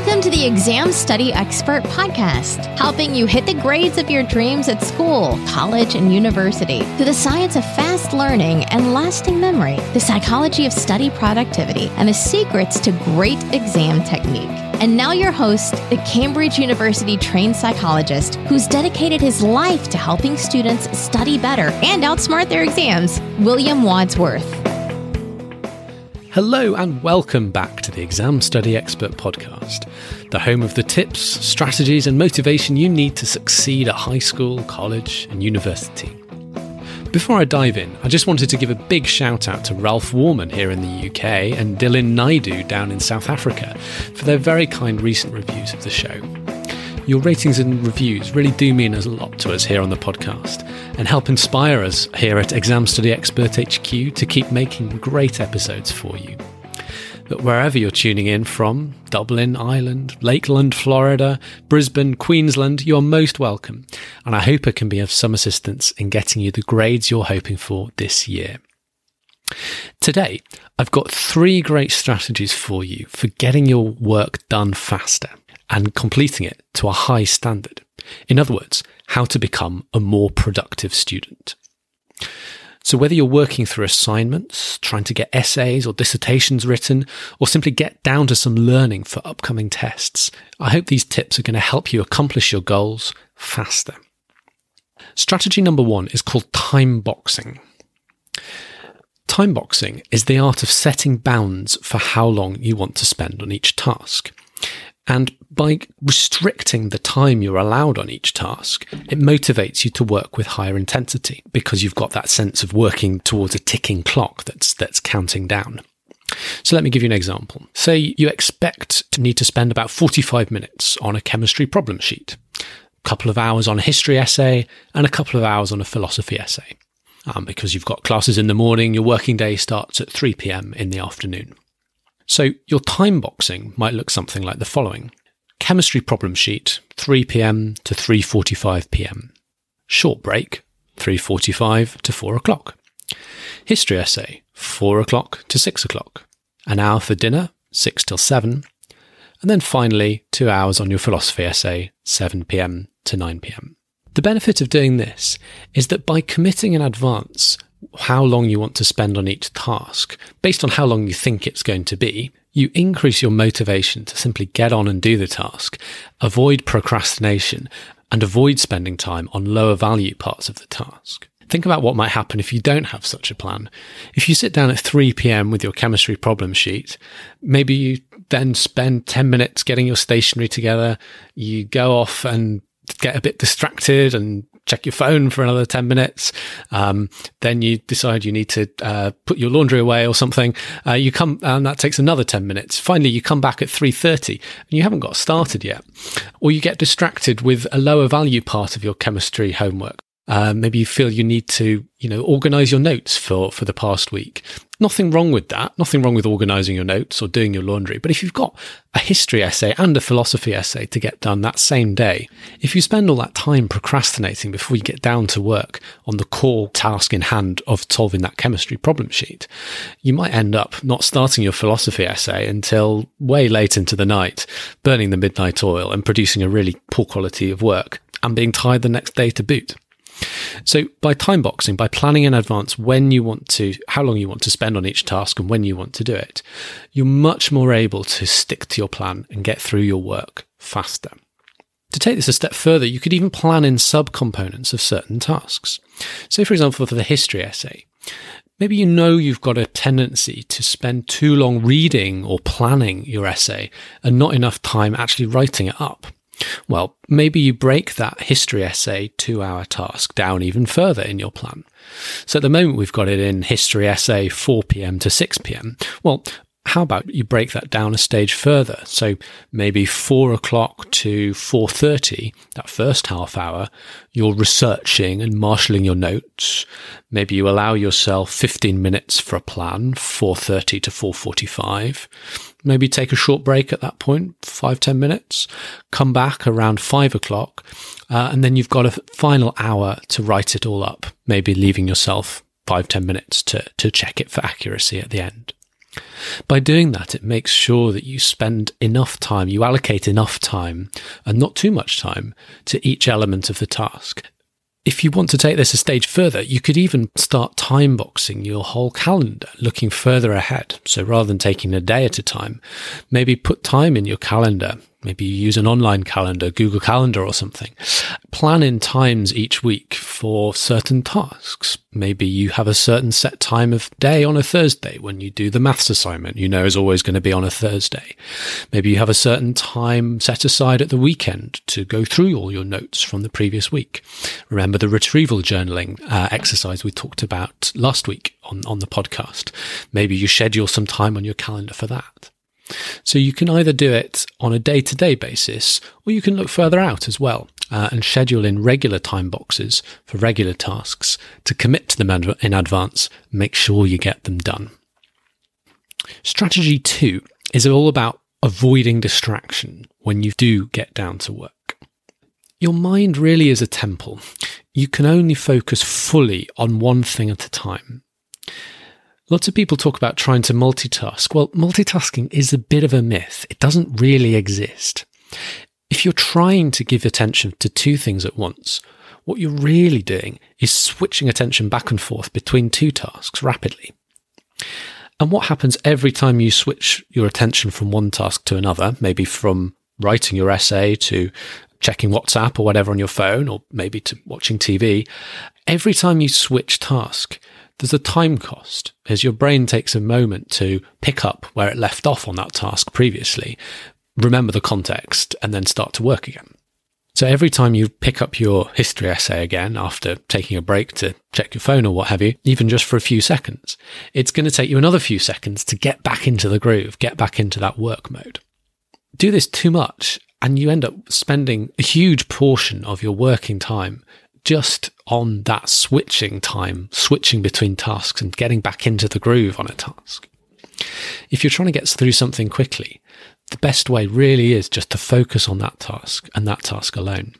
Welcome to the Exam Study Expert Podcast, helping you hit the grades of your dreams at school, college, and university through the science of fast learning and lasting memory, the psychology of study productivity, and the secrets to great exam technique. And now, your host, the Cambridge University trained psychologist who's dedicated his life to helping students study better and outsmart their exams, William Wadsworth. Hello, and welcome back to the Exam Study Expert Podcast, the home of the tips, strategies, and motivation you need to succeed at high school, college, and university. Before I dive in, I just wanted to give a big shout out to Ralph Warman here in the UK and Dylan Naidu down in South Africa for their very kind recent reviews of the show. Your ratings and reviews really do mean a lot to us here on the podcast and help inspire us here at Exam Study Expert HQ to keep making great episodes for you. But wherever you're tuning in from, Dublin, Ireland, Lakeland, Florida, Brisbane, Queensland, you're most welcome. And I hope it can be of some assistance in getting you the grades you're hoping for this year. Today, I've got three great strategies for you for getting your work done faster and completing it to a high standard. In other words, how to become a more productive student. So, whether you're working through assignments, trying to get essays or dissertations written, or simply get down to some learning for upcoming tests, I hope these tips are going to help you accomplish your goals faster. Strategy number one is called time boxing. Time boxing is the art of setting bounds for how long you want to spend on each task. And by restricting the time you're allowed on each task, it motivates you to work with higher intensity because you've got that sense of working towards a ticking clock that's, that's counting down. So let me give you an example. Say you expect to need to spend about 45 minutes on a chemistry problem sheet, a couple of hours on a history essay, and a couple of hours on a philosophy essay. Um, because you've got classes in the morning, your working day starts at 3 p.m. in the afternoon. So your time boxing might look something like the following. Chemistry problem sheet, 3 p.m. to 3:45 p.m. Short break, 3:45 to 4 o'clock. History essay, 4 o'clock to 6 o'clock. An hour for dinner, 6 till 7. And then finally, 2 hours on your philosophy essay, 7 p.m. to 9 p.m. The benefit of doing this is that by committing in advance how long you want to spend on each task, based on how long you think it's going to be, you increase your motivation to simply get on and do the task, avoid procrastination, and avoid spending time on lower value parts of the task. Think about what might happen if you don't have such a plan. If you sit down at 3 p.m. with your chemistry problem sheet, maybe you then spend 10 minutes getting your stationery together, you go off and get a bit distracted and check your phone for another 10 minutes. Um, then you decide you need to uh, put your laundry away or something. Uh, you come and that takes another 10 minutes. Finally, you come back at 3.30 and you haven't got started yet. Or you get distracted with a lower value part of your chemistry homework. Uh, maybe you feel you need to, you know, organize your notes for, for the past week. Nothing wrong with that. Nothing wrong with organizing your notes or doing your laundry. But if you've got a history essay and a philosophy essay to get done that same day, if you spend all that time procrastinating before you get down to work on the core task in hand of solving that chemistry problem sheet, you might end up not starting your philosophy essay until way late into the night, burning the midnight oil and producing a really poor quality of work and being tired the next day to boot. So by time boxing, by planning in advance when you want to, how long you want to spend on each task and when you want to do it, you're much more able to stick to your plan and get through your work faster. To take this a step further, you could even plan in subcomponents of certain tasks. So for example, for the history essay, maybe you know you've got a tendency to spend too long reading or planning your essay and not enough time actually writing it up. Well, maybe you break that history essay two hour task down even further in your plan. So at the moment, we've got it in history essay 4 p.m. to 6 p.m. Well, how about you break that down a stage further? So maybe four o'clock to 4.30, that first half hour, you're researching and marshalling your notes. Maybe you allow yourself 15 minutes for a plan, 4.30 to 4.45 maybe take a short break at that point, five ten minutes, come back around five o'clock, uh, and then you've got a final hour to write it all up, maybe leaving yourself five ten minutes to, to check it for accuracy at the end. By doing that, it makes sure that you spend enough time, you allocate enough time and not too much time to each element of the task. If you want to take this a stage further, you could even start time boxing your whole calendar, looking further ahead. So rather than taking a day at a time, maybe put time in your calendar Maybe you use an online calendar, Google Calendar or something. Plan in times each week for certain tasks. Maybe you have a certain set time of day on a Thursday when you do the maths assignment, you know is always going to be on a Thursday. Maybe you have a certain time set aside at the weekend to go through all your notes from the previous week. Remember the retrieval journaling uh, exercise we talked about last week on, on the podcast. Maybe you schedule some time on your calendar for that. So you can either do it on a day to day basis or you can look further out as well uh, and schedule in regular time boxes for regular tasks to commit to them in advance, make sure you get them done. Strategy two is all about avoiding distraction when you do get down to work. Your mind really is a temple. You can only focus fully on one thing at a time. Lots of people talk about trying to multitask. Well, multitasking is a bit of a myth. It doesn't really exist. If you're trying to give attention to two things at once, what you're really doing is switching attention back and forth between two tasks rapidly. And what happens every time you switch your attention from one task to another, maybe from writing your essay to checking WhatsApp or whatever on your phone, or maybe to watching TV, every time you switch task, there's a time cost as your brain takes a moment to pick up where it left off on that task previously, remember the context, and then start to work again. So every time you pick up your history essay again after taking a break to check your phone or what have you, even just for a few seconds, it's going to take you another few seconds to get back into the groove, get back into that work mode. Do this too much and you end up spending a huge portion of your working time just on that switching time, switching between tasks and getting back into the groove on a task. If you're trying to get through something quickly, the best way really is just to focus on that task and that task alone.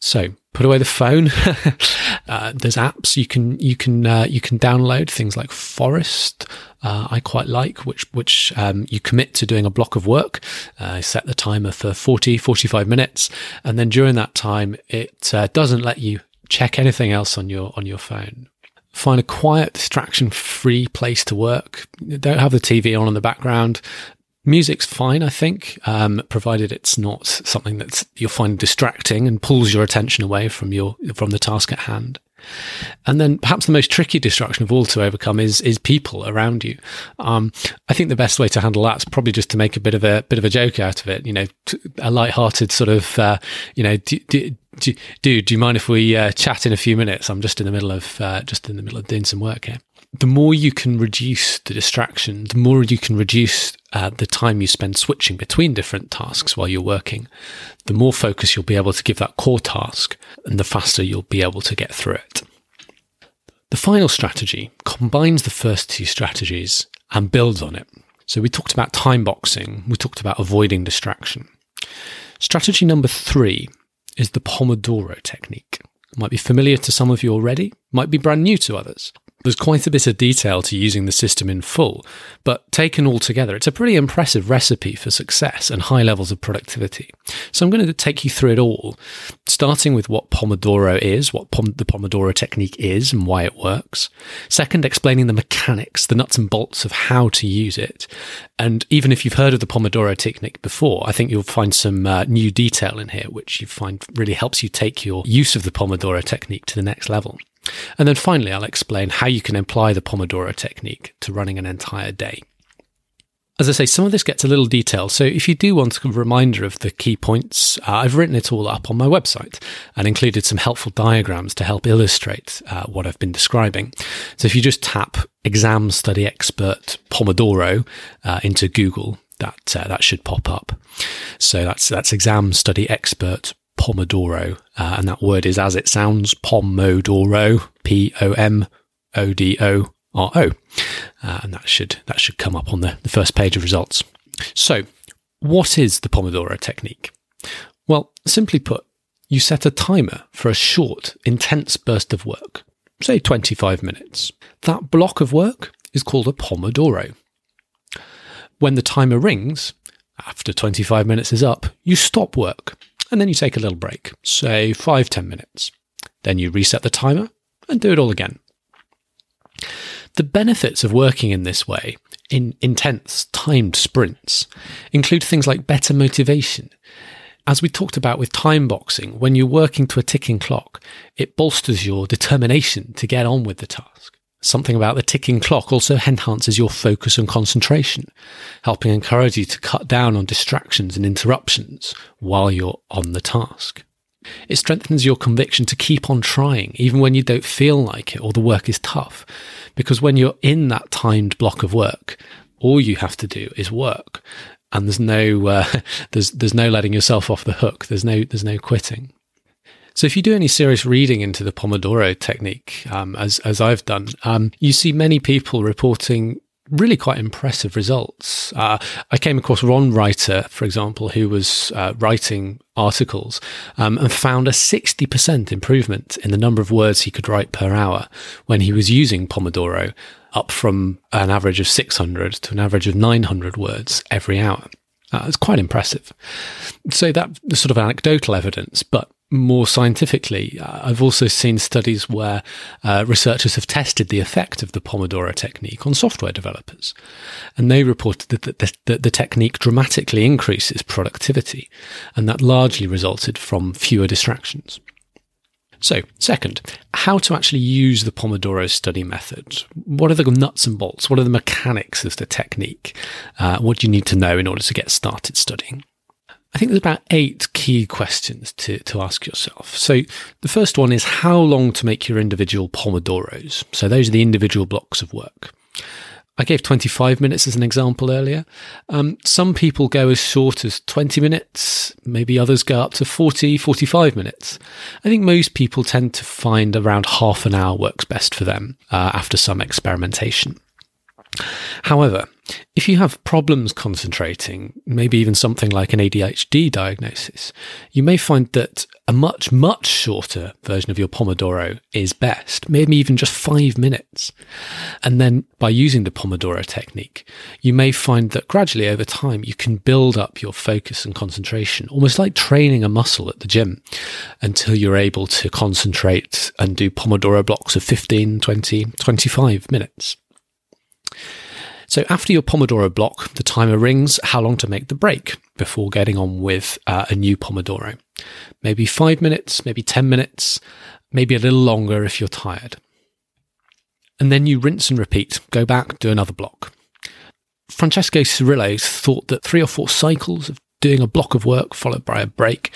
So put away the phone. uh, there's apps you can you can uh, you can download things like Forest. Uh, I quite like which which um, you commit to doing a block of work. Uh, set the timer for 40 45 minutes, and then during that time, it uh, doesn't let you check anything else on your on your phone. Find a quiet, distraction-free place to work. Don't have the TV on in the background. Music's fine, I think, um, provided it's not something that you'll find distracting and pulls your attention away from your from the task at hand. And then perhaps the most tricky distraction of all to overcome is is people around you. Um, I think the best way to handle that is probably just to make a bit of a bit of a joke out of it. You know, a light-hearted sort of, uh, you know, do, do, do you mind if we uh, chat in a few minutes? I'm just in the middle of uh, just in the middle of doing some work here. The more you can reduce the distraction, the more you can reduce uh, the time you spend switching between different tasks while you're working, the more focus you'll be able to give that core task, and the faster you'll be able to get through it. The final strategy combines the first two strategies and builds on it. So we talked about time boxing, we talked about avoiding distraction. Strategy number three is the Pomodoro technique. Might be familiar to some of you already, might be brand new to others. There's quite a bit of detail to using the system in full, but taken all together, it's a pretty impressive recipe for success and high levels of productivity. So I'm going to take you through it all, starting with what Pomodoro is, what Pom- the Pomodoro technique is, and why it works. Second, explaining the mechanics, the nuts and bolts of how to use it. And even if you've heard of the Pomodoro technique before, I think you'll find some uh, new detail in here, which you find really helps you take your use of the Pomodoro technique to the next level. And then finally, I'll explain how you can apply the Pomodoro technique to running an entire day. As I say, some of this gets a little detailed. So if you do want a reminder of the key points, uh, I've written it all up on my website and included some helpful diagrams to help illustrate uh, what I've been describing. So if you just tap exam study expert Pomodoro uh, into Google, that uh, that should pop up. So that's that's exam study expert Pomodoro, uh, and that word is as it sounds, Pomodoro, P O M O D O R O, uh, and that should that should come up on the, the first page of results. So, what is the Pomodoro technique? Well, simply put, you set a timer for a short, intense burst of work, say 25 minutes. That block of work is called a Pomodoro. when the timer rings, after 25 minutes is up, you stop work and then you take a little break, say five ten minutes. Then you reset the timer and do it all again. The benefits of working in this way, in intense, timed sprints, include things like better motivation. As we talked about with time boxing, when you're working to a ticking clock, it bolsters your determination to get on with the task. Something about the ticking clock also enhances your focus and concentration, helping encourage you to cut down on distractions and interruptions while you're on the task. It strengthens your conviction to keep on trying, even when you don't feel like it or the work is tough. Because when you're in that timed block of work, all you have to do is work, and there's no uh, there's there's no letting yourself off the hook. There's no there's no quitting. So if you do any serious reading into the Pomodoro technique, um, as as I've done, um, you see many people reporting really quite impressive results. Uh, I came across Ron Writer, for example, who was uh, writing articles um, and found a 60% improvement in the number of words he could write per hour when he was using Pomodoro, up from an average of 600 to an average of 900 words every hour. Uh, it's quite impressive. So that sort of anecdotal evidence, but more scientifically, uh, I've also seen studies where uh, researchers have tested the effect of the Pomodoro technique on software developers. And they reported that the, the, the technique dramatically increases productivity, and that largely resulted from fewer distractions. So, second, how to actually use the Pomodoro study method. What are the nuts and bolts? What are the mechanics of the technique? Uh, what do you need to know in order to get started studying? I think there's about eight key questions to, to ask yourself. So the first one is how long to make your individual Pomodoros. So those are the individual blocks of work. I gave 25 minutes as an example earlier. Um, some people go as short as 20 minutes, maybe others go up to 40, 45 minutes. I think most people tend to find around half an hour works best for them uh, after some experimentation. However, if you have problems concentrating, maybe even something like an ADHD diagnosis, you may find that a much, much shorter version of your Pomodoro is best, maybe even just five minutes. And then by using the Pomodoro technique, you may find that gradually over time, you can build up your focus and concentration, almost like training a muscle at the gym until you're able to concentrate and do Pomodoro blocks of 15, 20, 25 minutes. So after your Pomodoro block, the timer rings how long to make the break before getting on with uh, a new Pomodoro. Maybe five minutes, maybe 10 minutes, maybe a little longer if you're tired. And then you rinse and repeat, go back, do another block. Francesco Cirillo thought that three or four cycles of doing a block of work followed by a break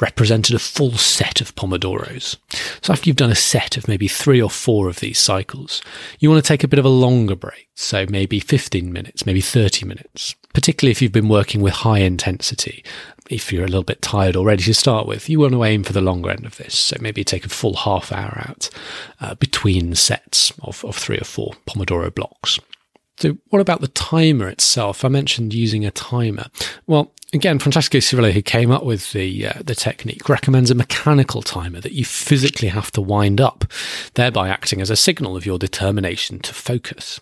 represented a full set of Pomodoros. So after you've done a set of maybe three or four of these cycles, you want to take a bit of a longer break. So maybe 15 minutes, maybe 30 minutes, particularly if you've been working with high intensity. If you're a little bit tired already to start with, you want to aim for the longer end of this. So maybe take a full half hour out uh, between sets of, of three or four Pomodoro blocks. So, what about the timer itself? I mentioned using a timer. Well, again, Francesco Cirillo, who came up with the uh, the technique, recommends a mechanical timer that you physically have to wind up, thereby acting as a signal of your determination to focus.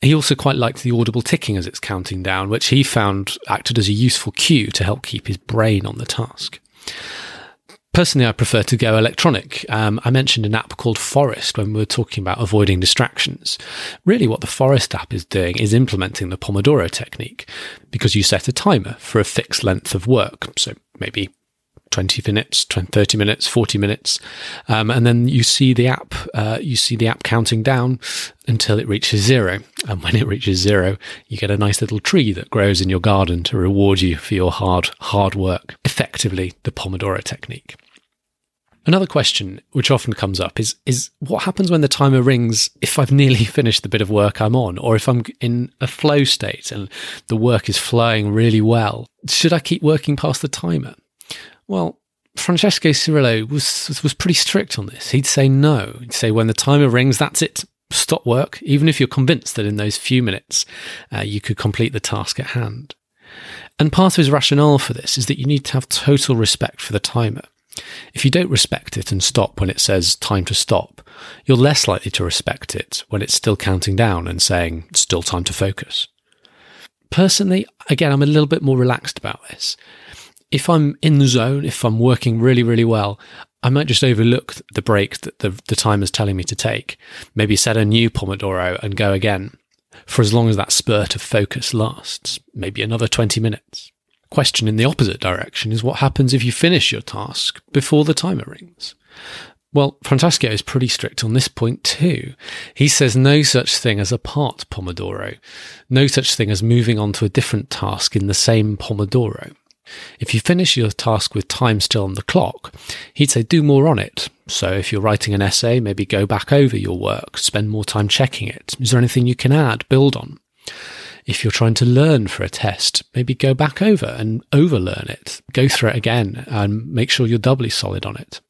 He also quite liked the audible ticking as it's counting down, which he found acted as a useful cue to help keep his brain on the task. Personally, I prefer to go electronic. Um, I mentioned an app called Forest when we were talking about avoiding distractions. Really, what the Forest app is doing is implementing the Pomodoro technique because you set a timer for a fixed length of work. So maybe 20 minutes, 20, 30 minutes, 40 minutes. Um, and then you see the app, uh, you see the app counting down until it reaches zero. And when it reaches zero, you get a nice little tree that grows in your garden to reward you for your hard, hard work. Effectively, the Pomodoro technique. Another question which often comes up is is what happens when the timer rings if I've nearly finished the bit of work I'm on or if I'm in a flow state and the work is flowing really well should I keep working past the timer well Francesco Cirillo was was pretty strict on this. He'd say no. He'd say when the timer rings that's it. Stop work. Even if you're convinced that in those few minutes uh, you could complete the task at hand. And part of his rationale for this is that you need to have total respect for the timer. If you don't respect it and stop when it says time to stop, you're less likely to respect it when it's still counting down and saying still time to focus. Personally, again, I'm a little bit more relaxed about this. If I'm in the zone, if I'm working really, really well, I might just overlook the break that the, the timer's telling me to take. Maybe set a new Pomodoro and go again for as long as that spurt of focus lasts, maybe another 20 minutes. Question in the opposite direction is what happens if you finish your task before the timer rings? Well, Francesco is pretty strict on this point too. He says no such thing as a part Pomodoro, no such thing as moving on to a different task in the same Pomodoro. If you finish your task with time still on the clock, he'd say do more on it. So if you're writing an essay, maybe go back over your work, spend more time checking it. Is there anything you can add, build on? If you're trying to learn for a test, maybe go back over and overlearn it, go through it again and make sure you're doubly solid on it.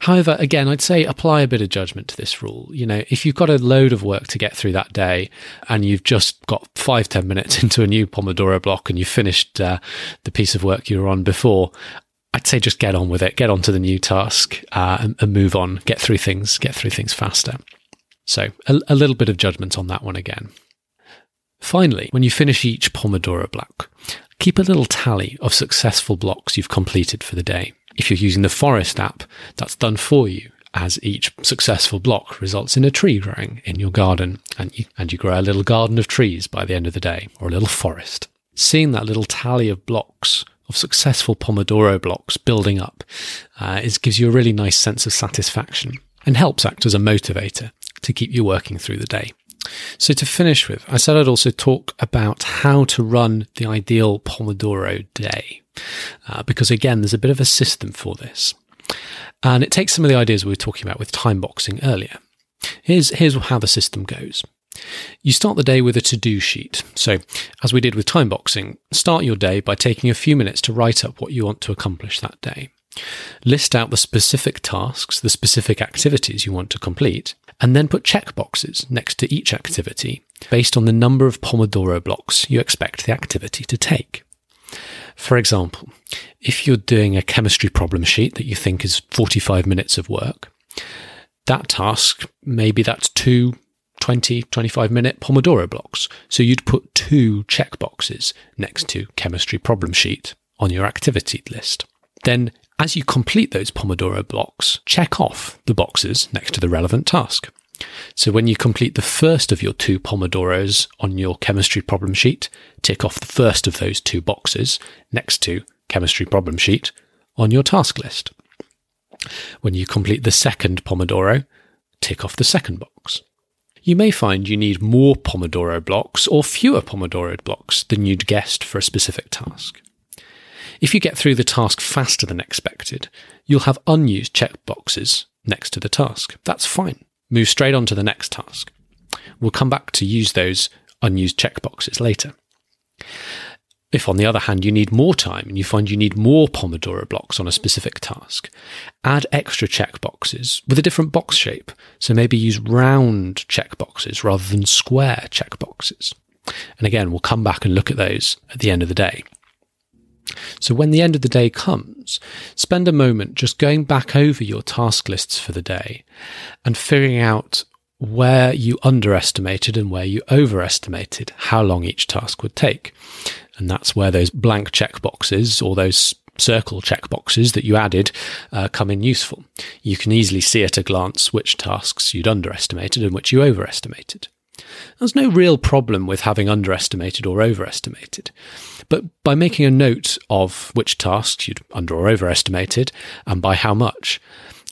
However, again, I'd say apply a bit of judgment to this rule. You know, if you've got a load of work to get through that day and you've just got five, ten minutes into a new Pomodoro block and you've finished uh, the piece of work you were on before, I'd say just get on with it, get on to the new task uh, and, and, move on, get through things, get through things faster. So a, a little bit of judgment on that one again. Finally, when you finish each Pomodoro block, keep a little tally of successful blocks you've completed for the day. If you're using the Forest app, that's done for you as each successful block results in a tree growing in your garden and you, and you grow a little garden of trees by the end of the day or a little forest. Seeing that little tally of blocks of successful Pomodoro blocks building up uh, it gives you a really nice sense of satisfaction and helps act as a motivator to keep you working through the day. So to finish with, I said I'd also talk about how to run the ideal Pomodoro day. Uh, because again, there's a bit of a system for this. And it takes some of the ideas we were talking about with time boxing earlier. Here's, here's how the system goes. You start the day with a to do sheet. So, as we did with time boxing, start your day by taking a few minutes to write up what you want to accomplish that day. List out the specific tasks, the specific activities you want to complete, and then put check boxes next to each activity based on the number of Pomodoro blocks you expect the activity to take. For example, if you're doing a chemistry problem sheet that you think is 45 minutes of work, that task, maybe that's two 20, 25 minute Pomodoro blocks. So you'd put two checkboxes next to chemistry problem sheet on your activity list. Then, as you complete those Pomodoro blocks, check off the boxes next to the relevant task. So when you complete the first of your two Pomodoros on your chemistry problem sheet, tick off the first of those two boxes next to chemistry problem sheet on your task list. When you complete the second Pomodoro, tick off the second box. You may find you need more Pomodoro blocks or fewer Pomodoro blocks than you'd guessed for a specific task. If you get through the task faster than expected, you'll have unused checkboxes next to the task. That's fine move straight on to the next task. We'll come back to use those unused checkboxes later. If, on the other hand, you need more time and you find you need more Pomodoro blocks on a specific task, add extra checkboxes with a different box shape. So maybe use round checkboxes rather than square checkboxes. And again, we'll come back and look at those at the end of the day. So when the end of the day comes, spend a moment just going back over your task lists for the day and figuring out where you underestimated and where you overestimated how long each task would take. And that's where those blank check boxes or those circle check boxes that you added uh, come in useful. You can easily see at a glance which tasks you'd underestimated and which you overestimated. There's no real problem with having underestimated or overestimated. But by making a note of which tasks you'd under or overestimated and by how much,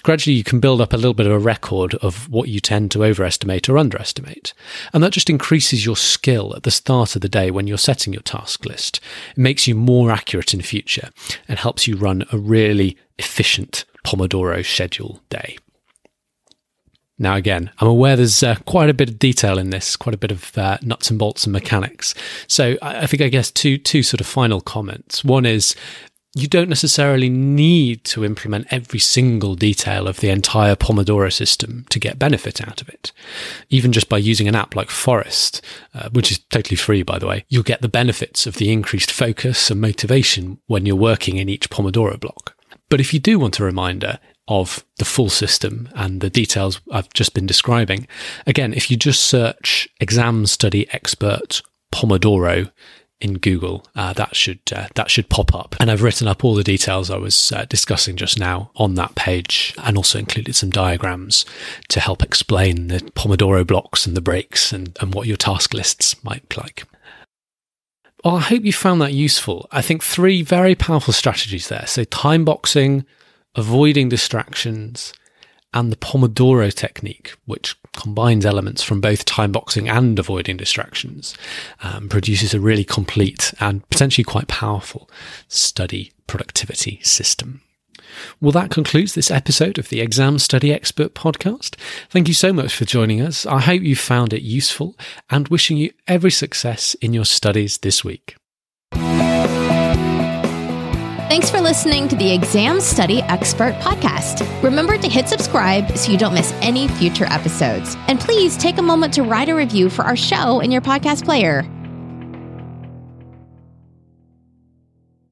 gradually you can build up a little bit of a record of what you tend to overestimate or underestimate. And that just increases your skill at the start of the day when you're setting your task list. It makes you more accurate in future and helps you run a really efficient Pomodoro schedule day. Now, again, I'm aware there's uh, quite a bit of detail in this, quite a bit of uh, nuts and bolts and mechanics. So, I, I think, I guess, two two sort of final comments. One is you don't necessarily need to implement every single detail of the entire Pomodoro system to get benefit out of it. Even just by using an app like Forest, uh, which is totally free, by the way, you'll get the benefits of the increased focus and motivation when you're working in each Pomodoro block. But if you do want a reminder, of the full system and the details I've just been describing. Again, if you just search exam study expert Pomodoro in Google, uh, that should uh, that should pop up. And I've written up all the details I was uh, discussing just now on that page, and also included some diagrams to help explain the Pomodoro blocks and the breaks and, and what your task lists might look like. Well, I hope you found that useful. I think three very powerful strategies there. So time boxing, avoiding distractions, and the Pomodoro technique, which combines elements from both time boxing and avoiding distractions, um, produces a really complete and potentially quite powerful study productivity system. Well, that concludes this episode of the Exam Study Expert podcast. Thank you so much for joining us. I hope you found it useful and wishing you every success in your studies this week. Thanks for listening to the Exam Study Expert Podcast. Remember to hit subscribe so you don't miss any future episodes. And please take a moment to write a review for our show in your podcast player.